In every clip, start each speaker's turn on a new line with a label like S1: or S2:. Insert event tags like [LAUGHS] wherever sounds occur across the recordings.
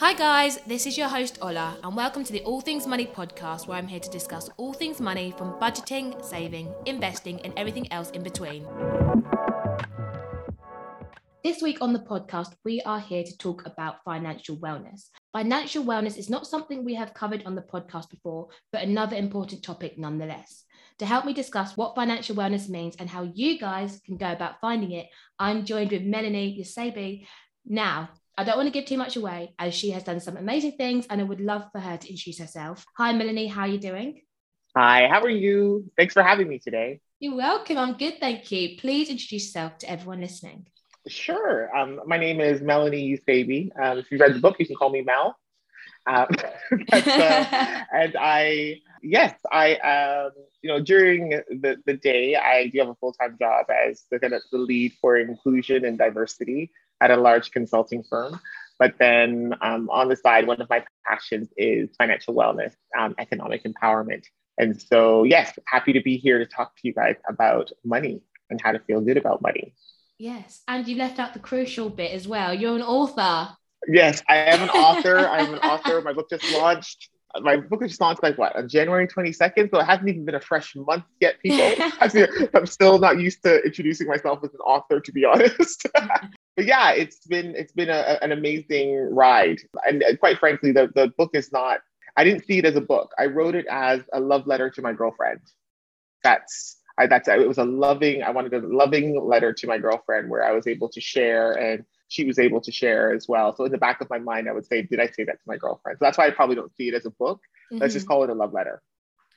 S1: Hi, guys, this is your host Ola, and welcome to the All Things Money podcast, where I'm here to discuss all things money from budgeting, saving, investing, and everything else in between. This week on the podcast, we are here to talk about financial wellness. Financial wellness is not something we have covered on the podcast before, but another important topic nonetheless. To help me discuss what financial wellness means and how you guys can go about finding it, I'm joined with Melanie Eusebe. Now, I don't want to give too much away as she has done some amazing things and I would love for her to introduce herself. Hi, Melanie. How are you doing?
S2: Hi, how are you? Thanks for having me today.
S1: You're welcome. I'm good. Thank you. Please introduce yourself to everyone listening.
S2: Sure. Um, my name is Melanie Eusebe. Um, if you read the book, you can call me Mel. [LAUGHS] But, uh, [LAUGHS] and I, yes, I, um, you know, during the, the day, I do have a full time job as the, kind of the lead for inclusion and diversity at a large consulting firm. But then um, on the side, one of my passions is financial wellness, um, economic empowerment. And so, yes, happy to be here to talk to you guys about money and how to feel good about money.
S1: Yes. And you left out the crucial bit as well. You're an author.
S2: Yes, I am an author. I'm an author. My book just launched. My book just launched like what on January 22nd, so it hasn't even been a fresh month yet. People, [LAUGHS] I'm still not used to introducing myself as an author, to be [LAUGHS] honest. but yeah, it's been it's been a, an amazing ride, and quite frankly, the the book is not. I didn't see it as a book. I wrote it as a love letter to my girlfriend. That's I, that's it was a loving. I wanted a loving letter to my girlfriend where I was able to share and she was able to share as well. So in the back of my mind, I would say, did I say that to my girlfriend? So that's why I probably don't see it as a book. Mm-hmm. Let's just mm-hmm. call it a love letter.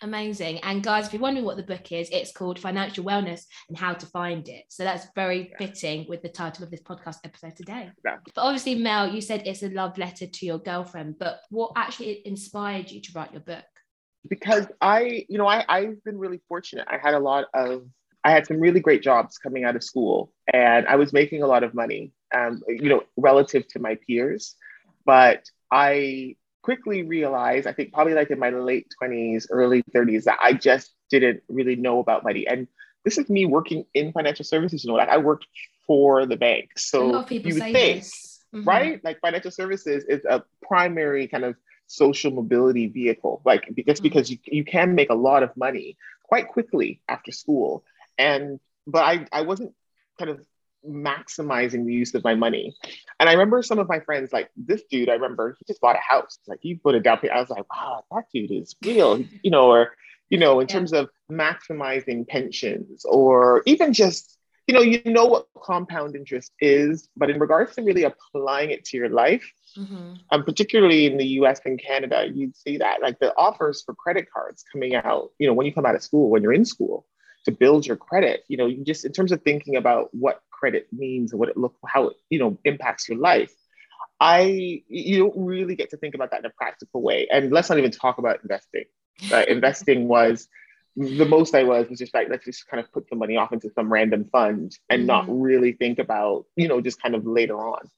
S1: Amazing. And guys, if you're wondering what the book is, it's called Financial Wellness and How to Find It. So that's very yeah. fitting with the title of this podcast episode today. Yeah. But obviously, Mel, you said it's a love letter to your girlfriend, but what actually inspired you to write your book?
S2: Because I, you know, I, I've been really fortunate. I had a lot of, I had some really great jobs coming out of school and I was making a lot of money, um, you know, relative to my peers. But I quickly realized, I think probably like in my late 20s, early 30s, that I just didn't really know about money. And this is me working in financial services. You know, like I worked for the bank. So you would think, mm-hmm. right? Like financial services is a primary kind of social mobility vehicle. Like just mm-hmm. because you, you can make a lot of money quite quickly after school. And but I, I wasn't kind of maximizing the use of my money. And I remember some of my friends, like this dude, I remember he just bought a house. Like he put a down payment. I was like, wow, that dude is real, you know, or, you know, in yeah. terms of maximizing pensions or even just, you know, you know what compound interest is, but in regards to really applying it to your life, mm-hmm. um, particularly in the US and Canada, you'd see that like the offers for credit cards coming out, you know, when you come out of school, when you're in school, to build your credit, you know, you just in terms of thinking about what credit means and what it look how it you know impacts your life i you don't really get to think about that in a practical way. And let's not even talk about investing. Right [LAUGHS] investing was the most i was was just like let's just kind of put the money off into some random fund and mm-hmm. not really think about you know just kind of later on.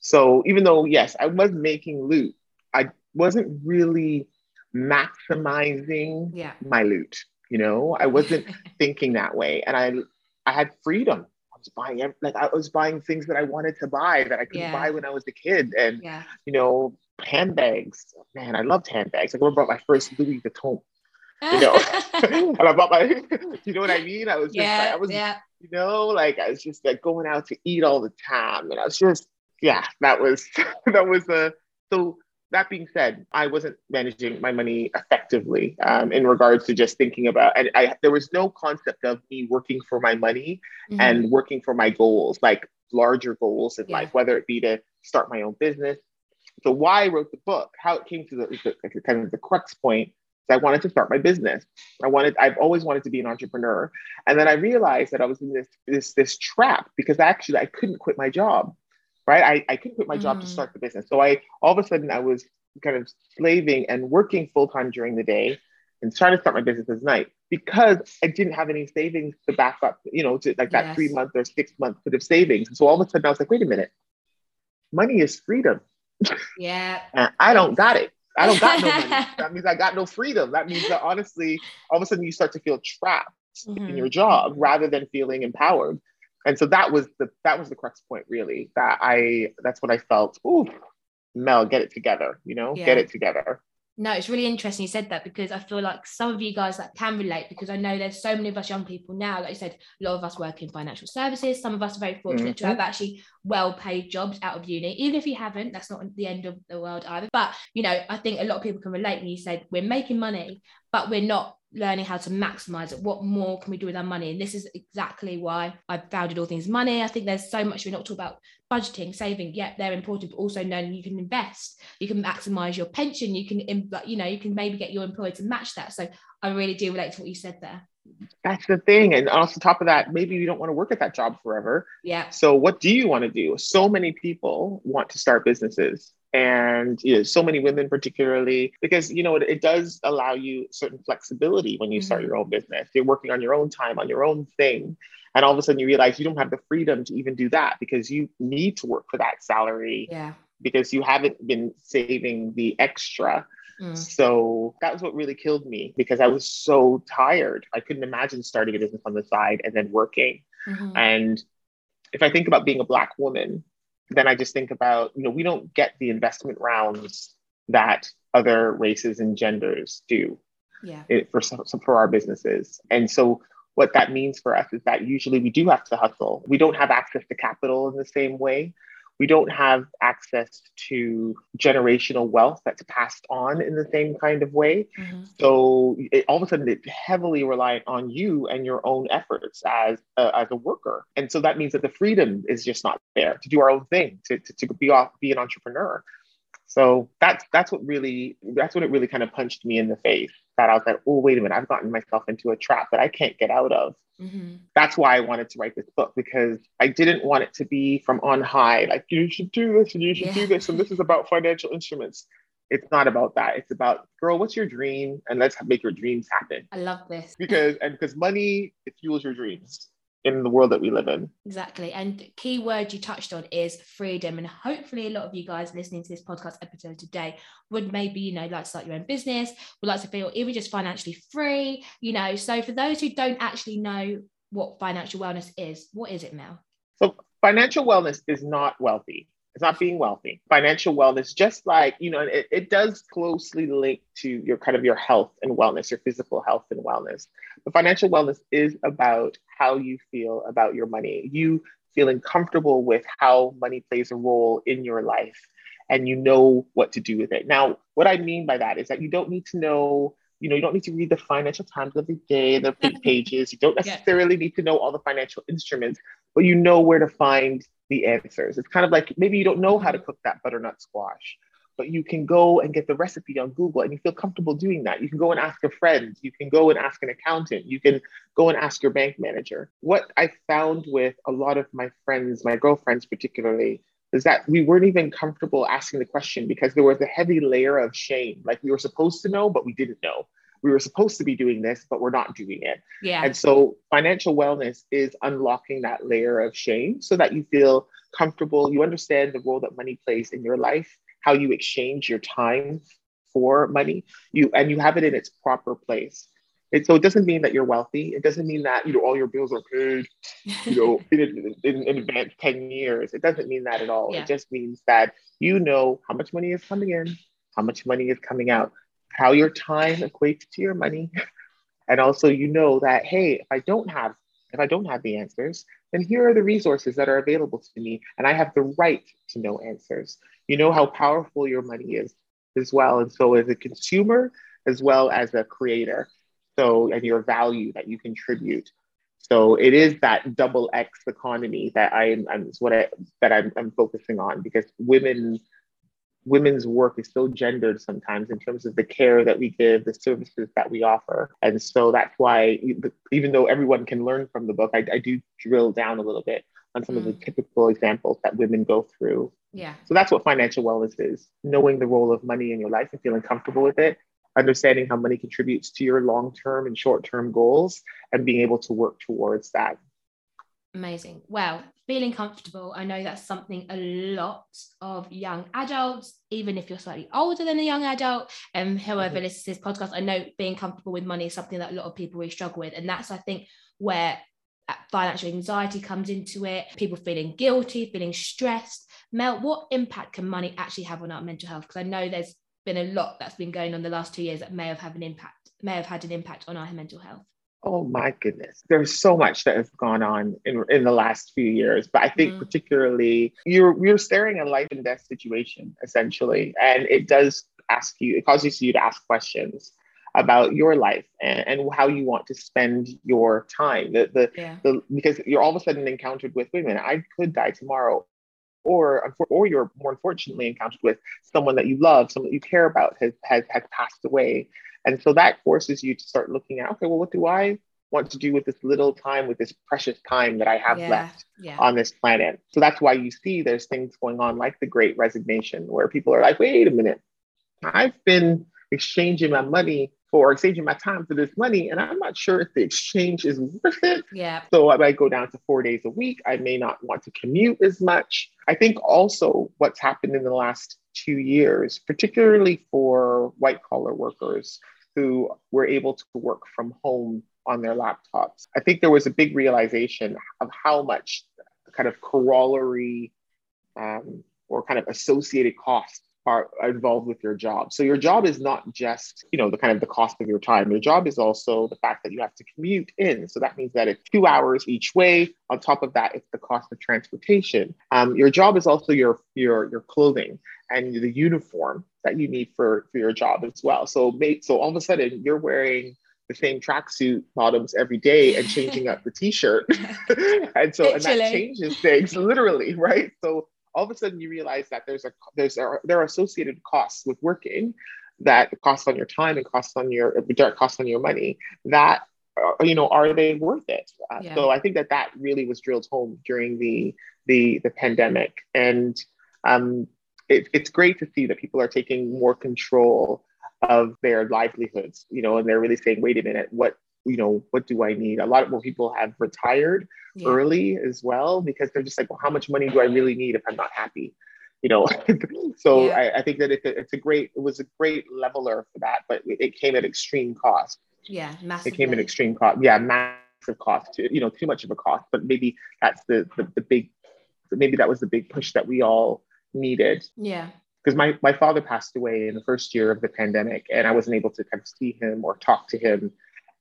S2: So even though yes i was making loot i wasn't really maximizing yeah. my loot you know? I wasn't [LAUGHS] thinking that way. And i i had freedom was buying like I was buying things that I wanted to buy that I couldn't yeah. buy when I was a kid, and yeah. you know, handbags. Man, I loved handbags. Like I remember my first Louis Vuitton. You know, [LAUGHS] [LAUGHS] and I bought my. You know what I mean? I was just yeah, like, I was, yeah. you know, like I was just like going out to eat all the time, and I was just, yeah, that was [LAUGHS] that was a so that being said, I wasn't managing my money effectively um, in regards to just thinking about, and I, there was no concept of me working for my money mm-hmm. and working for my goals, like larger goals in yeah. life, whether it be to start my own business. So why I wrote the book, how it came to the, the kind of the crux point is I wanted to start my business. I wanted, I've always wanted to be an entrepreneur. And then I realized that I was in this, this, this trap because actually I couldn't quit my job right? I, I couldn't quit my job mm. to start the business. So I all of a sudden I was kind of slaving and working full time during the day and trying to start my business at night because I didn't have any savings to back up, you know, to like that yes. three month or six month sort of savings. And so all of a sudden I was like, wait a minute, money is freedom.
S1: Yeah. [LAUGHS]
S2: and I don't got it. I don't got no money. [LAUGHS] that means I got no freedom. That means that honestly, all of a sudden you start to feel trapped mm-hmm. in your job rather than feeling empowered and so that was the that was the crux point really that i that's what i felt oh Mel, get it together, you know,
S1: Yeah.
S2: get it together.
S1: No, it's really interesting you said that because I feel like some of you guys that can relate because I know there's so many of us young people now, like you said, a lot of us work in financial services. Some of us are very fortunate to
S2: Mhm.
S1: have actually well-paid jobs out of uni. Even if you haven't, that's not the end of the world either. But you know, I think a lot of people can relate when you said we're making money, but we're not learning how to maximize it. What more can we do with our money? And this is exactly why I founded All Things Money. I think there's so much we're not talking about budgeting, saving. Yeah, they're important, but also knowing you can invest, you can maximize your pension, you can, you know, you can maybe get your employer to match that. So I really do relate to what you said there.
S2: That's the thing. And also top of that, maybe you don't want to work at that job forever.
S1: Yeah.
S2: So what do you want to do? So many people want to start businesses and you know, so many women particularly because you know it, it does allow you certain flexibility when you start
S1: Mhm.
S2: your own business. You're working on your own time, on your own thing. And all of a sudden you realize you don't have the freedom to even do that because you need to work for that salary
S1: Yeah.
S2: because you haven't been saving the extra.
S1: Mm.
S2: So that was what really killed me because I was so tired. I couldn't imagine starting a business on the side and then working.
S1: Mhm.
S2: And if I think about being a Black woman, then I just think about, you know, we don't get the investment rounds that other races and genders do
S1: Yeah.
S2: it- for, some- for our businesses. And so what that means for us is that usually we do have to hustle. We don't have access to capital in the same way. We don't have access to generational wealth that's passed on in the same kind of way.
S1: Mhm.
S2: So it, all of a sudden, it's heavily reliant on you and your own efforts as a, as a worker. And so that means that the freedom is just not there to do our own thing, to, to, to be off, be an entrepreneur. So that's that's what really that's when it really kind of punched me in the face. That I was like, oh wait a minute, I've gotten myself into a trap that I can't get out of.
S1: Mhm.
S2: That's why I wanted to write this book because I didn't want it to be from on high, like you should do this and you should
S1: Yeah.
S2: do this and this is about financial instruments. It's not about that. It's about girl, what's your dream, and let's make your dreams happen.
S1: I love this.
S2: Because and because money it fuels your dreams in the world that we live in.
S1: Exactly. And key word you touched on is freedom. And hopefully a lot of you guys listening to this podcast episode today would maybe, you know, like to start your own business, would like to feel even just financially free, you know. So for those who don't actually know what financial wellness is, what is it, Mel?
S2: So financial wellness is not wealthy. It's not being wealthy. Financial wellness, just like, you know, it, it does closely link to your kind of your health and wellness, your physical health and wellness. But financial wellness is about how you feel about your money, you feeling comfortable with how money plays a role in your life and you know what to do with it. Now, what I mean by that is that you don't need to know you know, you don't need to read the Financial Times every day, the [LAUGHS] big pages. You don't
S1: Yeah.
S2: necessarily need to know all the financial instruments, but you know where to find the answers. It's kind of like maybe you don't know how to cook that butternut squash, but you can go and get the recipe on Google and you feel comfortable doing that. You can go and ask a friend, you can go and ask an accountant, you can go and ask your bank manager. What I found with a lot of my friends, my girlfriends particularly, is that we weren't even comfortable asking the question because there was a heavy layer of shame. Like we were supposed to know, but we didn't know. We were supposed to be doing this, but we're not doing it.
S1: Yeah.
S2: And so financial wellness is unlocking that layer of shame so that you feel comfortable, you understand the role that money plays in your life, how you exchange your time for money, you and you have it in its proper place. And so it doesn't mean that you're wealthy. It doesn't mean that you know all your bills are paid, you know, [LAUGHS] in, in, in advance 10 years. It doesn't mean that at all.
S1: Yeah.
S2: It just means that you know how much money is coming in, how much money is coming out, how your time equates to your money. [LAUGHS] And also you know that, hey, if I don't have if I don't have the answers, then here are the resources that are available to me. And I have the right to know answers. You know how powerful your money is as well. And so as a consumer, as well as a creator. So and your value that you contribute. So it is that double X economy that I'm, I'm what I that I'm, I'm focusing on because women women's work is so gendered sometimes in terms of the care that we give, the services that we offer. And so that's why, even though everyone can learn from the book, I, I do drill down a little bit on some of the
S1: Mm.
S2: typical examples that women go through.
S1: yeah.
S2: So that's what financial wellness is knowing the role of money in your life and feeling comfortable with it, understanding how money contributes to your long term and short term goals, and being able to work towards that.
S1: Amazing. Well, feeling comfortable. I know that's something a lot of young adults, even if you're slightly older than a young adult, and whoever
S2: Mhm.
S1: listens to this podcast, I know being comfortable with money is something that a lot of people really struggle with. And that's, I think, where uh, financial anxiety comes into it, people feeling guilty, feeling stressed. Mel, what impact can money actually have on our mental health? Because I know there's been a lot that's been going on the last two years that may have had an impact, may have had an impact on our mental health.
S2: Oh my goodness. There's so much that has gone on in, in the last few years. But I think mm. particularly you're you're staring at a life and death situation, essentially. And it does ask you, it causes you to ask questions about your life and, and how you want to spend your time. The, the, yeah. the because you're all of a sudden encountered with, women. I could die tomorrow. Or, or you're more unfortunately encountered with someone that you love, someone that you care about has, has, has passed away. And so that forces you to start looking at, okay, well, what do I want to do with this little time, with this precious time that I have yeah, left yeah. on this planet? So that's why you see there's things going on like the great resignation, where people are like, wait a minute, I've been exchanging my money for exchanging my time for this money, and I'm not sure if the exchange is worth it.
S1: Yeah.
S2: So I might go down to four days a week. I may not want to commute as much. I think also what's happened in the last two years, particularly for white collar workers who were able to work from home on their laptops, I think there was a big realization of how much kind of corollary um, or kind of associated costs are involved with your job. So your job is not just, you know, the kind of the cost of your time. Your job is also the fact that you have to commute in. So that means that it's two hours each way. On top of that, it's the cost of transportation. Um, your job is also your your your clothing and the uniform that you need for for your job as well. So mate, so all of a sudden you're wearing the same tracksuit bottoms every day and changing up the t-shirt. [LAUGHS] [LAUGHS] and so and that changes things literally, right? So all of a sudden you realize that there's a there's a, there are associated costs with working that cost on your time and cost on your direct cost on your money that uh, you know are they worth it uh, yeah. so i think that that really was drilled home during the the the pandemic and um it, it's great to see that people are taking more control of their livelihoods you know and they're really saying wait a minute what you know, what do I need? A lot of more people have retired yeah. early as well because they're just like, well, how much money do I really need if I'm not happy? You know, [LAUGHS] so yeah. I, I, think that it's a, it's a great, it was a great leveler for that, but it, it came at extreme cost.
S1: Yeah, massively.
S2: It came at extreme cost. Yeah, massive cost. To, you know, too much of a cost. But maybe that's the the, the big, maybe that was the big push that we all needed.
S1: Yeah
S2: because my, my father passed away in the first year of the pandemic and I wasn't able to kind of see him or talk to him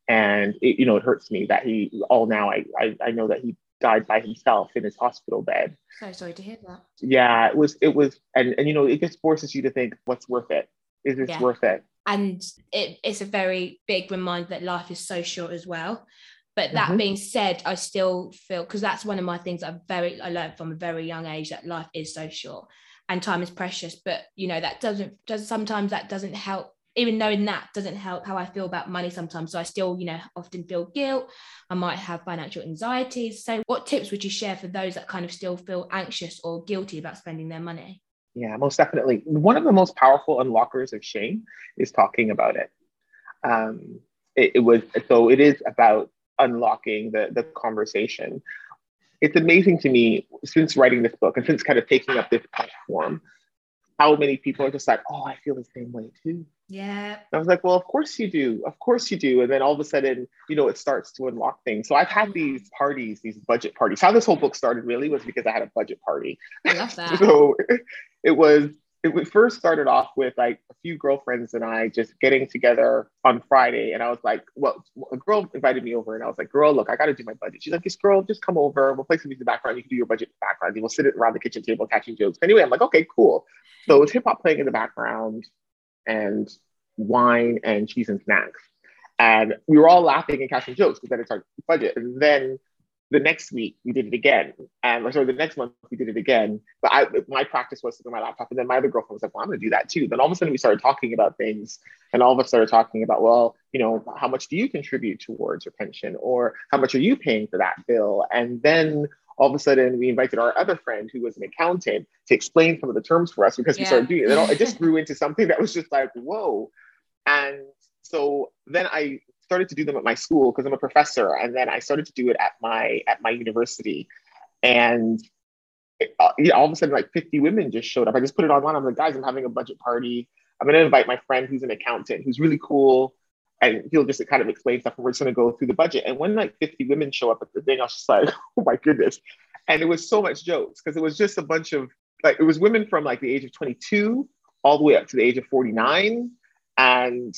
S2: and it, you know it hurts me that he all now I, I I know that he died by himself in his hospital bed.
S1: So sorry to hear that.
S2: Yeah, it was it was and and you know it just forces you to think what's worth it. Is this yeah. worth it?
S1: And it, it's a very big reminder that life is so short as well. But that mm-hmm. being said, I still feel because that's one of my things I very I learned from a very young age that life is so short and time is precious. But you know that doesn't does sometimes that doesn't help even knowing that doesn't help how I feel about money sometimes. So I still, you know, often feel guilt. I might have financial anxieties. So, what tips would you share for those that kind of still feel anxious or guilty about spending their money?
S2: Yeah, most definitely. One of the most powerful unlockers of shame is talking about it. Um, it, it was so it is about unlocking the the conversation. It's amazing to me since writing this book and since kind of taking up this platform, how many people are just like, oh, I feel the same way too
S1: yeah.
S2: I was like, well, of course you do. Of course you do. And then all of a sudden, you know, it starts to unlock things. So I've had these parties, these budget parties. How this whole book started really was because I had a budget party.
S1: I love [LAUGHS] that.
S2: so it was, it first started off with like a few girlfriends and I just getting together on Friday. And I was like, well, a girl invited me over and I was like, girl, look, I got to do my budget. She's like, this girl, just come over. We'll play some music in the background. You can do your budget background. And we'll sit around the kitchen table catching jokes. Anyway, I'm like, okay, cool. So it was hip hop playing in the background and wine and cheese and snacks. And we were all laughing and catching jokes because then it's our budget. And then the next week we did it again. And sorry, the next month we did it again. But I, my practice was sitting on my laptop. And then my other girlfriend was like, well, I'm going to do that too. Then all of a sudden we started talking about things. And all of us started talking about, well, you know, how much do you contribute towards your pension? Or how much are you paying for that bill? And then all of a sudden we invited our other friend who was an accountant to explain some of the terms for us because yeah. we started doing it. It, all, it just [LAUGHS] grew into something that was just like, whoa. And so then I started to do them at my school because I'm a professor, and then I started to do it at my at my university, and it, uh, you know, all of a sudden like 50 women just showed up. I just put it online. I'm like, guys, I'm having a budget party. I'm gonna invite my friend who's an accountant who's really cool, and he'll just kind of explain stuff. And we're just gonna go through the budget. And when like 50 women show up at the thing, I was just like, [LAUGHS] oh my goodness. And it was so much jokes because it was just a bunch of like it was women from like the age of 22 all the way up to the age of 49 and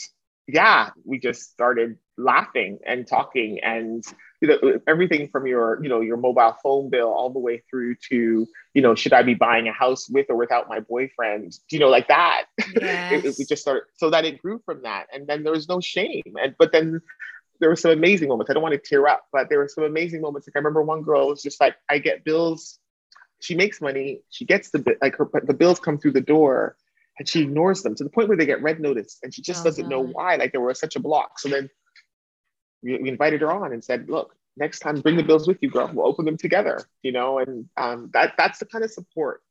S2: yeah we just started laughing and talking and you know everything from your you know your mobile phone bill all the way through to you know should i be buying a house with or without my boyfriend? You know like that. [LAUGHS] Yes. it, we just started so that it grew from that. And then there was no shame. And but then there were some amazing moments. I don't want to tear up but there were some amazing moments. Like i remember one girl was just like i get bills. She makes money. She gets the like her the bills come through the door and she ignores them to the point where they get red notice and she just oh, doesn't know why like there was such a block. So then we, we, invited her on and said look next time bring the bills with you girl. We'll open them together you know? And um, that that's the kind of support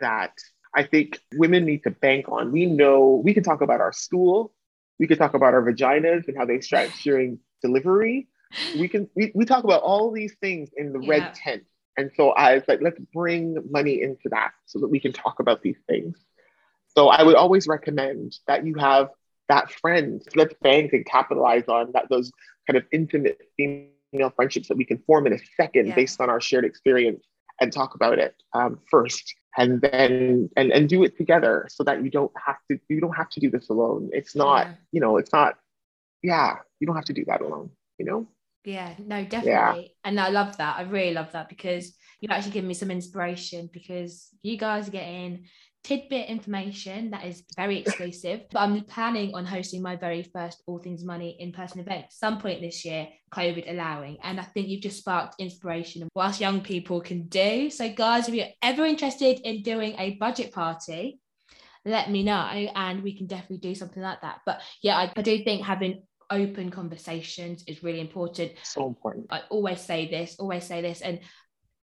S2: that i think women need to bank on. We know we can talk about our stool. We can talk about our vaginas and how they stretch [LAUGHS] during delivery. We can we, we talk about all these things in the yeah. red tent. And so i was like let's bring money into that so that we can talk about these things so I would always recommend that you have that friend. Let's bank and capitalize on that those kind of intimate female friendships that we can form in a second yeah. based on our shared experience and talk about it um, first and then and and do it together so that you don't have to you don't have to do this alone it's not yeah. you know it's not yeah you don't have to do that alone you know
S1: yeah no definitely yeah. and i love that i really love that because you actually give me some inspiration because you guys are getting tidbit information that is very exclusive. but I'm planning on hosting my very first All Things Money in person event some point this year, COVID allowing. And I think you've just sparked inspiration of what us young people can do. So, guys, if you're ever interested in doing a budget party, let me know and we can definitely do something like that. But yeah, I, I do think having open conversations is really important.
S2: So important.
S1: I always say this, always say this. And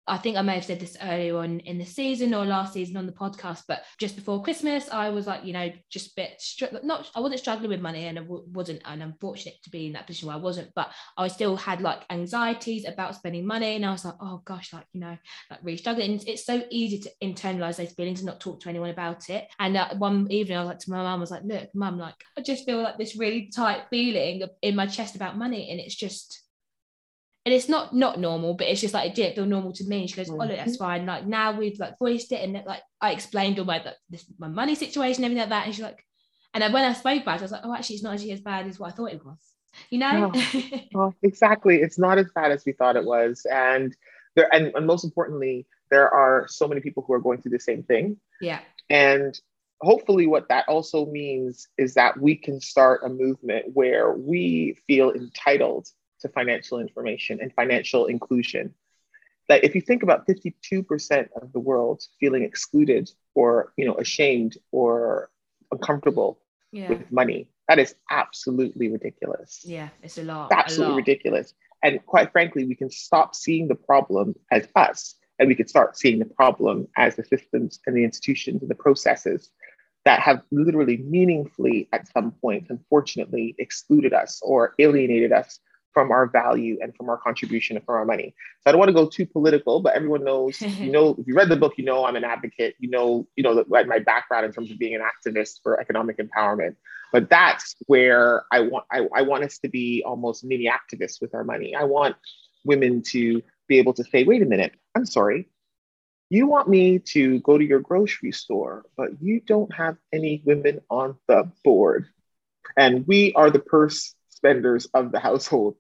S1: I think I may have said this earlier on in the season or last season on the podcast, but just before Christmas, I was like, you know, just a bit str- not I wasn't struggling with money, and I w- wasn't, and I'm fortunate to be in that position where I wasn't, but I still had like anxieties about spending money, and I was like, oh gosh, like you know, like really struggling. And it's so easy to internalize those feelings and not talk to anyone about it. And uh, one evening, I was like to my mum, I was like, look, mum, like I just feel like this really tight feeling in my chest about money, and it's just and it's not not normal, but it's just like it didn't feel normal to me. And she goes, "Oh, look, that's mm-hmm. fine." Like now we've like voiced it, and like I explained all my like this my money situation, everything like that. And she's like, and then when I spoke about it, I was like, "Oh, actually, it's not actually as bad as what I thought it was." You know? [LAUGHS]
S2: well, exactly. It's not as bad as we thought it was, and there, and, and most importantly, there are so many people who are going through the same thing.
S1: Yeah.
S2: And hopefully what that also means is that we can start a movement where we feel entitled to financial information and financial inclusion. That if you think about 52% of the world feeling excluded or you know ashamed or uncomfortable yeah. with money, that is absolutely ridiculous.
S1: Yeah, it's a lot.
S2: It's absolutely
S1: lot.
S2: ridiculous. And quite frankly, we can stop seeing the problem as us and we can start seeing the problem as the systems and the institutions and the processes that have literally meaningfully at some point unfortunately excluded us or alienated us from our value and from our contribution and from our money. So I don't want to go too political, but everyone knows, [LAUGHS] you know, if you read the book, you know I'm an advocate. You know, you know like my background in terms of being an activist for economic empowerment. But that's where I want I, I want us to be almost mini activists with our money. I want women to be able to say, wait a minute, I'm sorry. You want me to go to your grocery store, but you don't have any women on the board. And we are the purse spenders of the household.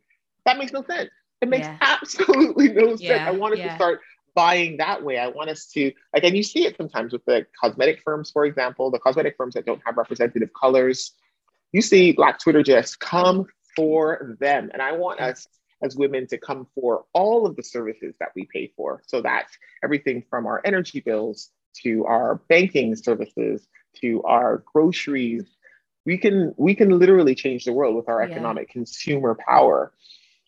S2: That makes no sense. It makes yeah. absolutely no [LAUGHS] sense. Yeah, I wanted yeah. to start buying that way. I want us to like, and you see it sometimes with the cosmetic firms, for example, the cosmetic firms that don't have representative colors. You see Black Twitter just come for them. And I want us as women to come for all of the services that we pay for. So that's everything from our energy bills to our banking services to our groceries we can we can literally change the world with our economic yeah. consumer power.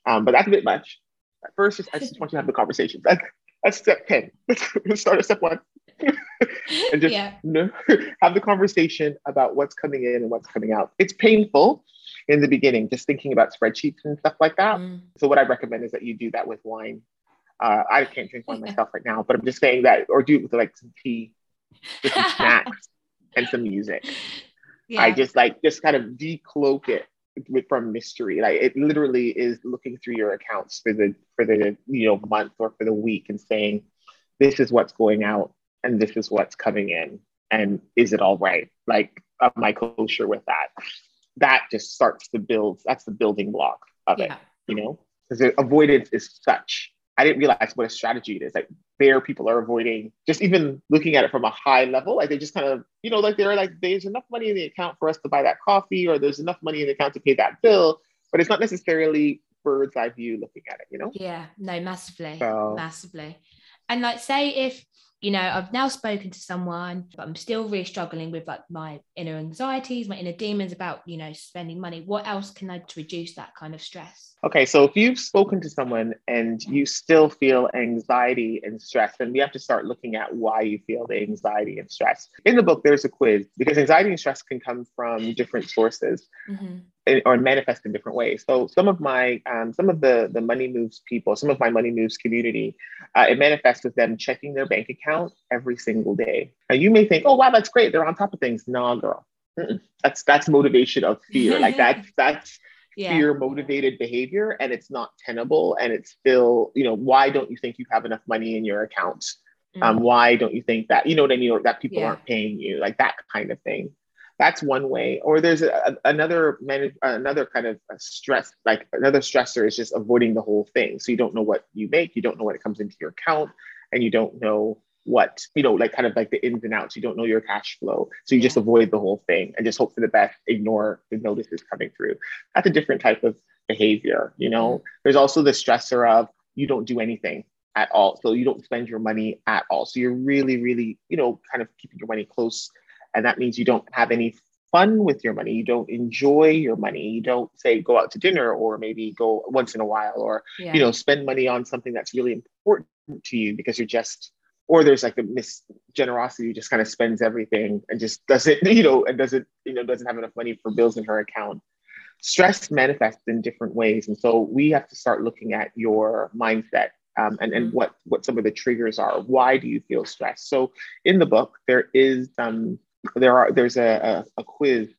S2: Um, but that's a bit much. At first, I just want you to have the conversation. That's, that's step 10. Let's [LAUGHS] start at step one. [LAUGHS] and just yeah. you know, [LAUGHS] have the conversation about what's coming in and what's coming out. It's painful in the beginning, just thinking about spreadsheets and stuff like that. Mm. So what I recommend is that you do that with wine. Uh, I can't drink wine myself right now, but I'm just saying that, or do it with like some tea, with some snacks, and some music. Yeah. I just like just kind of decloak it with, from mystery. Like it literally is looking through your accounts for the for the you know month or for the week and saying, this is what's going out. and this is what's coming in. And is it all right? Like, am I kosher with that? That just starts to build, that's the building block of yeah. it, you know? Because avoidance is such, I didn't realize what a strategy it is. Like, there people are avoiding just even looking at it from a high level. Like, they just kind of, you know, like they're like, there's enough money in the account for us to buy that coffee, or there's enough money in the account to pay that bill, but it's not necessarily bird's eye view looking at it, you know?
S1: Yeah, no, massively, so, massively. And like, say if you know, I've now spoken to someone, but I'm still really struggling with like my inner anxieties, my inner demons about, you know, spending money. What else can I do to reduce that kind of stress?
S2: Okay, so if you've spoken to someone and you still feel anxiety and stress, then we have to start looking at why you feel the anxiety and stress. In the book, there's a quiz because anxiety and stress can come from different sources. Mm-hmm or manifest in different ways. So some of my um, some of the the money moves people, some of my money moves community, uh, it manifests with them checking their bank account every single day. Now you may think, oh wow, that's great, they're on top of things. Nah, girl, Mm-mm. that's that's motivation of fear. like that's [LAUGHS] that's yeah. fear motivated behavior, and it's not tenable, and it's still you know why don't you think you have enough money in your account? Mm-hmm. Um, why don't you think that you know what I mean, or that people yeah. aren't paying you, like that kind of thing that's one way. Or there's a, another another kind of stress like another stressor is just avoiding the whole thing. So you don't know what you make you don't know what it comes into your account and you don't know what you know like kind of like the ins and outs. You don't know your cash flow. So you just avoid the whole thing and just hope for the best ignore the notices coming through. That's a different type of behavior you know? Mm-hmm. there's also the stressor of you don't do anything at all. So you don't spend your money at all. So you're really really you know kind of keeping your money close and that means you don't have any fun with your money. You don't enjoy your money. You don't say go out to dinner or maybe go once in a while or yeah. you know spend money on something that's really important to you because you're just or there's like a miss generosity who just kind of spends everything and just doesn't [LAUGHS] you know and doesn't you know doesn't have enough money for bills in her account. Stress manifests in different ways, and so we have to start looking at your mindset um, and, and mm-hmm. what what some of the triggers are. Why do you feel stressed? So in the book, there is um, there are there's a, a, a quiz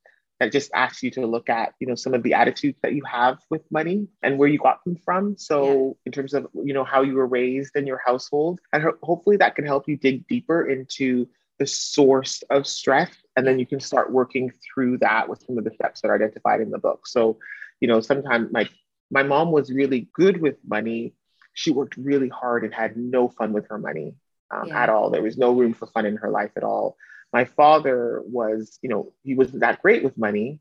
S2: that just asks you to look at you know some of the attitudes that you have with money and where you got them from. So yeah. in terms of you know how you were raised in your household and ho- hopefully that can help you dig deeper into the source of stress and then you can start working through that with some of the steps that are identified in the book. So you know sometimes my my mom was really good with money. She worked really hard and had no fun with her money um, yeah. at all. There was no room for fun in her life at all my father was, you know, he wasn't that great with money,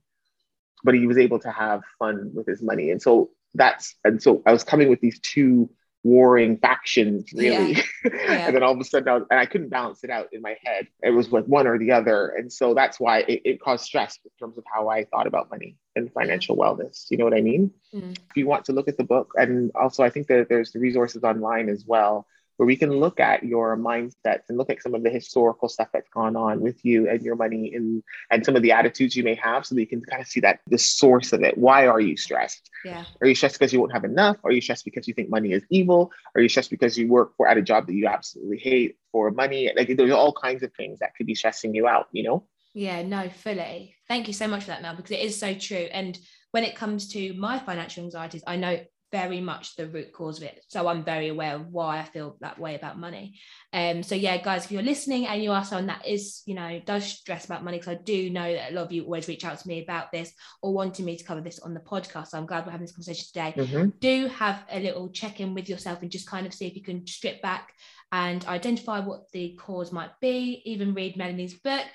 S2: but he was able to have fun with his money. And so that's, and so I was coming with these two warring factions really yeah. Yeah. [LAUGHS] and then all of a sudden I was, and i couldn't balance it out in my head it was like one or the other and so that's why it, it caused stress in terms of how i thought about money and financial yeah. wellness you know what i mean mm. if you want to look at the book and also i think that there's the resources online as well where we can look at your mindsets and look at some of the historical stuff that's gone on with you and your money and and some of the attitudes you may have so that you can kind of see that the source of it. Why are you stressed?
S1: Yeah.
S2: Are you stressed because you won't have enough? Are you stressed because you think money is evil? Are you stressed because you work for at a job that you absolutely hate for money? Like there's all kinds of things that could be stressing you out you know?
S1: Yeah no fully. Thank you so much for that mel because it is so true. And when it comes to my financial anxieties i know very much the root cause of it. So I'm very aware of why I feel that way about money. Um, so yeah, guys, if you're listening and you are someone that is, you know, does stress about money, because I do know that a lot of you always reach out to me about this or wanting me to cover this on the podcast. So I'm glad we're having this conversation today. Mm-hmm. Do have a little check-in with yourself and just kind of see if you can strip back and identify what the cause might be, even read Melanie's book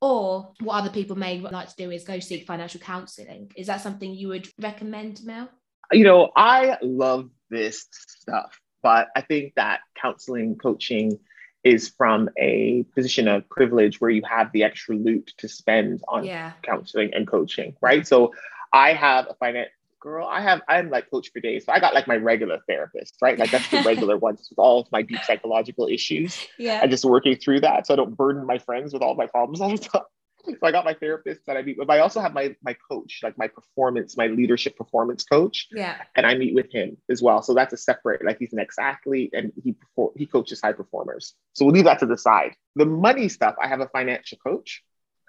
S1: or what other people may like to do is go seek financial counseling. Is that something you would recommend, Mel?
S2: You know, I love this stuff, but I think that counseling, coaching is from a position of privilege where you have the extra loot to spend on yeah. counseling and coaching, right? So I have a finance girl, I have I'm like coach for days. So I got like my regular therapist, right? Like that's the [LAUGHS] regular ones with all of my deep psychological issues.
S1: Yeah.
S2: And just working through that. So I don't burden my friends with all my problems all the time so I got my therapist that I meet with. But I also have my my coach, like my performance, my leadership performance coach.
S1: Yeah.
S2: And I meet with him as well. So that's a separate, like he's an ex-athlete and he he coaches high performers. So we'll leave that to the side. The money stuff, I have a financial coach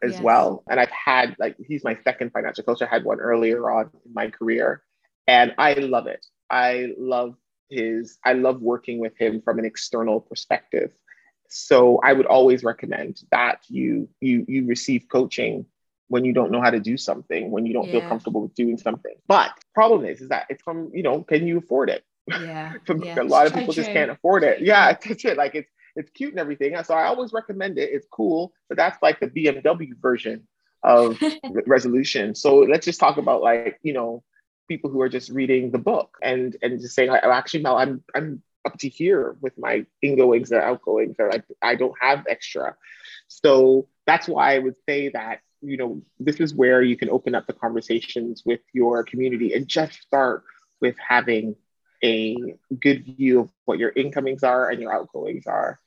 S2: as yes. well. And I've had like he's my second financial coach. I had one earlier on in my career. And I love it. I love his, I love working with him from an external perspective So I would always recommend that you you you receive coaching when you don't know how to do something, when you don't yeah. feel comfortable with doing something. But problem is, is that it's from, you know, can you afford it?
S1: Yeah. [LAUGHS]
S2: yeah. a lot of people just can't afford it. Yeah, that's [LAUGHS] it. Like it's it's cute and everything. So I always recommend it. It's cool, but that's like the BMW version of [LAUGHS] resolution. So let's just talk about like, you know, people who are just reading the book and and just saying, oh, actually, Mel, I'm I'm up to here with my ingoings or outgoings, or like I don't have extra. So that's why I would say that you know this is where you can open up the conversations with your community and just start with having a good view of what your incomings are and your outgoings are.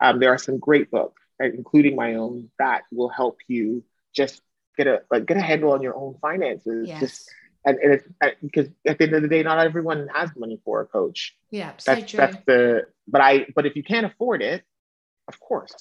S2: Um, there are some great books, including my own, that will help you just get a like get a handle on your own finances.
S1: Yes.
S2: Just and, and it's because at the end of the day, not everyone has money for a coach.
S1: Yeah,
S2: that's
S1: true.
S2: that's the but I but if you can't afford it, of course,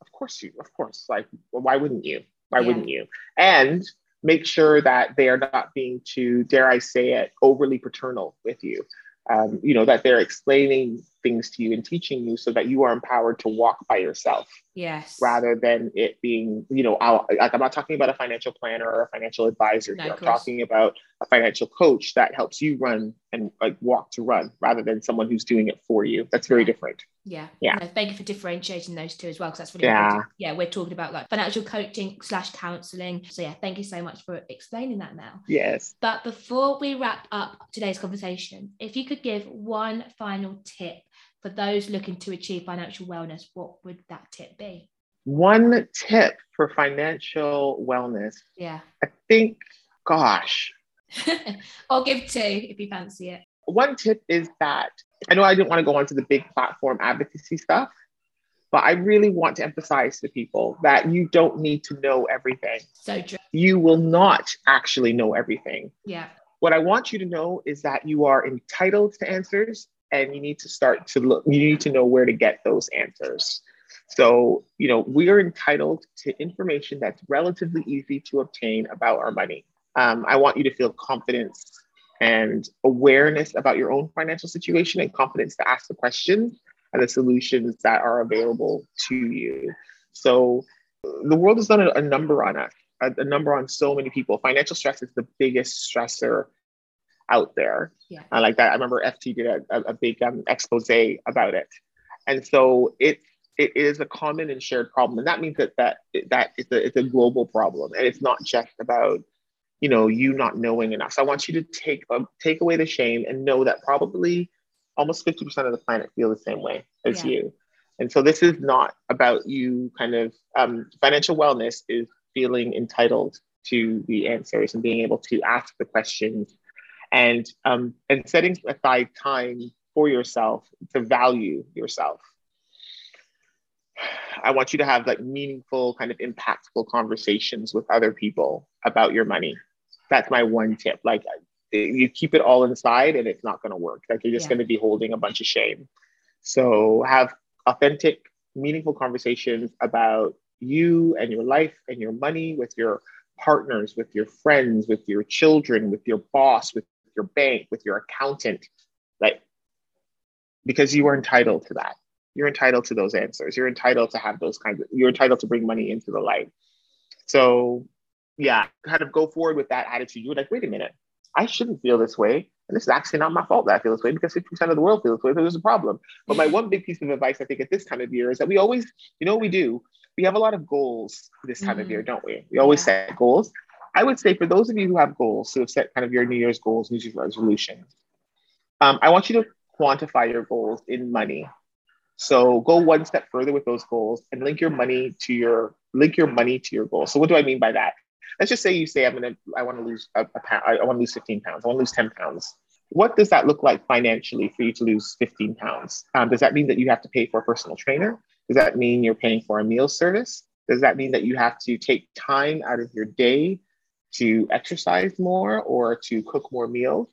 S2: of course you, of course, like why wouldn't you? Why yeah. wouldn't you? And make sure that they are not being too, dare I say it, overly paternal with you um, you know, that they're explaining things to you and teaching you so that you are empowered to walk by yourself.
S1: Yes.
S2: Rather than it being, you know, I'll, like I'm not talking about a financial planner or a financial advisor. No, I'm talking about a financial coach that helps you run and like walk to run rather than someone who's doing it for you. That's very
S1: yeah.
S2: different.
S1: Yeah.
S2: Yeah.
S1: No, thank you for differentiating those two as well, because that's really
S2: yeah.
S1: important. Yeah. We're talking about like financial coaching slash counseling. So yeah, thank you so much for explaining that now.
S2: Yes.
S1: But before we wrap up today's conversation, if you could give one final tip for those looking to achieve financial wellness, what would that tip be?
S2: One tip for financial wellness.
S1: Yeah.
S2: I think, gosh. [LAUGHS]
S1: I'll give two if you fancy it.
S2: One tip is that I know I didn't want to go onto the big platform advocacy stuff, but I really want to emphasize to people that you don't need to know everything.
S1: So true.
S2: You will not actually know everything.
S1: Yeah.
S2: What I want you to know is that you are entitled to answers and you need to start to look, you need to know where to get those answers. So, you know, we are entitled to information that's relatively easy to obtain about our money. Um, I want you to feel confidence and awareness about your own financial situation and confidence to ask the questions and the solutions that are available to you. So the world has done a, a number on us, a, a, number on so many people. Financial stress is the biggest stressor out there.
S1: Yeah.
S2: Uh, like that, I remember FT did a, a big um, expose about it. And so it it is a common and shared problem. And that means that that that is a, it's a global problem. And it's not just about you know you not knowing enough so i want you to take um, take away the shame and know that probably almost 50% of the planet feel the same way as yeah. you and so this is not about you kind of um, financial wellness is feeling entitled to the answers and being able to ask the questions and um, and setting aside time for yourself to value yourself I want you to have like meaningful, kind of impactful conversations with other people about your money. That's my one tip. Like you keep it all inside and it's not going to work. Like you're just yeah. going to be holding a bunch of shame. So have authentic, meaningful conversations about you and your life and your money with your partners, with your friends, with your children, with your boss, with your bank, with your accountant. Like, because you are entitled to that you're entitled to those answers. You're entitled to have those kinds of, you're entitled to bring money into the light. So yeah, kind of go forward with that attitude. You're like, wait a minute, I shouldn't feel this way. And this is actually not my fault that I feel this way because 50% of the world feels this way. So there's a problem. But my one big piece of advice, I think, at this time of year is that we always, you know, we do, we have a lot of goals this time mm-hmm. of year, don't we? We always yeah. set goals. I would say for those of you who have goals, who have set kind of your New Year's goals, New Year's resolutions, um, I want you to quantify your goals in money. So go one step further with those goals and link your money to your link your money to your goals. So what do I mean by that? Let's just say you say I'm gonna I want to lose a, a pound, I want to lose 15 pounds. I want to lose 10 pounds. What does that look like financially for you to lose 15 pounds? Um, does that mean that you have to pay for a personal trainer? Does that mean you're paying for a meal service? Does that mean that you have to take time out of your day to exercise more or to cook more meals?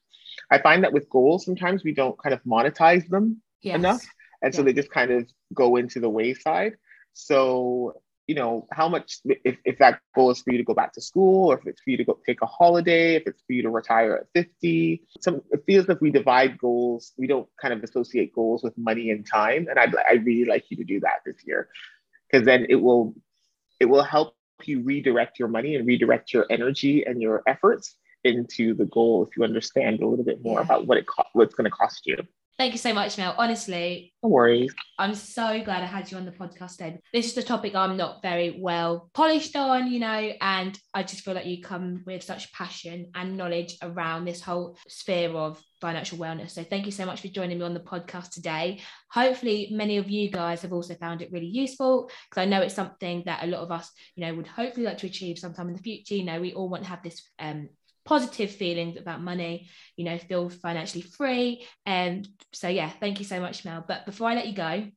S2: I find that with goals, sometimes we don't kind of monetize them yes. enough. And yeah. so they just kind of go into the wayside. So, you know, how much, if, if that goal is for you to go back to school, or if it's for you to go take a holiday, if it's for you to retire at 50. Some, it feels like we divide goals, we don't kind of associate goals with money and time. And I'd, I'd really like you to do that this year, because then it will, it will help you redirect your money and redirect your energy and your efforts into the goal if you understand a little bit more yeah. about what it co- what's going to cost you.
S1: Thank you so much, Mel. Honestly,
S2: no worries.
S1: I'm so glad I had you on the podcast today. This is a topic I'm not very well polished on, you know, and I just feel like you come with such passion and knowledge around this whole sphere of financial wellness. So thank you so much for joining me on the podcast today. Hopefully, many of you guys have also found it really useful because I know it's something that a lot of us, you know, would hopefully like to achieve sometime in the future. You know, we all want to have this um, positive feelings about money, you know, feel financially free. And so, yeah, thank you so much, Mel. But before I let you go,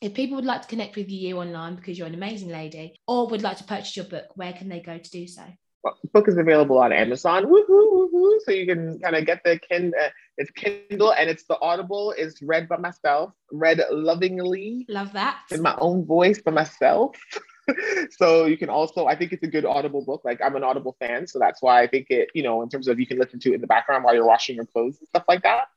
S1: if people would like to connect with you online because you're an amazing lady or would like to purchase your book, where can they go to do so?
S2: Well, book is available on Amazon. Woohoo, woohoo. So you can kind of get the Kindle. Uh, it's Kindle and it's the Audible. It's read by myself, read lovingly.
S1: Love that.
S2: In my own voice by myself. [LAUGHS] [LAUGHS] so you can also, I think it's a good Audible book. Like I'm an Audible fan, so that's why I think it, you know, in terms of you can listen to it in the background while you're washing your clothes and stuff like that.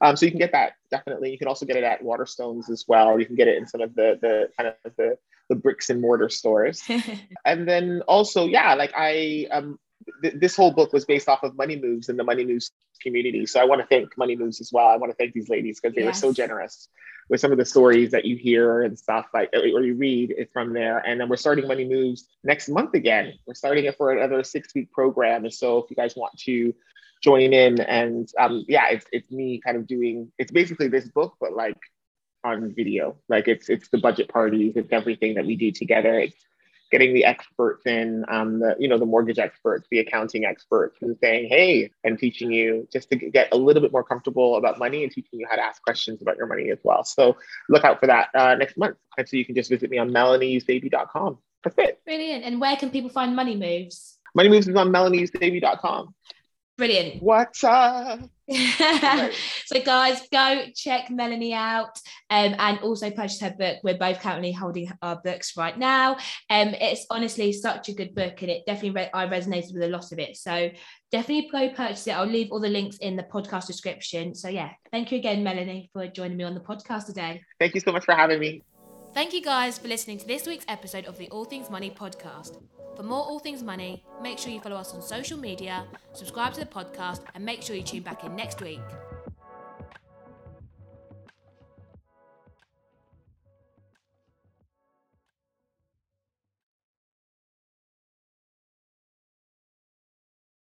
S2: Um, so you can get that definitely. You can also get it at Waterstones as well. You can get it in some of the the kind of the the bricks and mortar stores. [LAUGHS] and then also, yeah, like I um th- this whole book was based off of Money Moves and the Money Moves community. So I want to thank Money Moves as well. I want to thank these ladies because they yes. were so generous with some of the stories that you hear and stuff like or you read it from there. And then we're starting Money Moves next month again. We're starting it for another six week program. And so if you guys want to join in and um, yeah, it's, it's me kind of doing, it's basically this book, but like on video. Like it's, it's the budget parties, it's everything that we do together. It's getting the experts in, um, the you know the mortgage experts, the accounting experts, and saying, hey, and teaching you just to get a little bit more comfortable about money and teaching you how to ask questions about your money as well. So look out for that uh, next month. And so you can just visit me on melanieeusebe.com. That's it.
S1: Brilliant. And where can people find Money Moves?
S2: Money Moves is on melanieeusebe.com.
S1: Brilliant.
S2: What's up? [LAUGHS]
S1: so guys go check melanie out um, and also purchase her book. We're both currently holding our books right now. Um, it's honestly such a good book and it definitely re- i resonated with a lot of it. So definitely go purchase it. I'll leave all the links in the podcast description. So yeah thank you again melanie for joining me on the podcast today.
S2: Thank you so much for having me.
S1: Thank you guys for listening to this week's episode of the all things money podcast for more All Things Money, make sure you follow us on social media, subscribe to the podcast, and make sure you tune back in next week.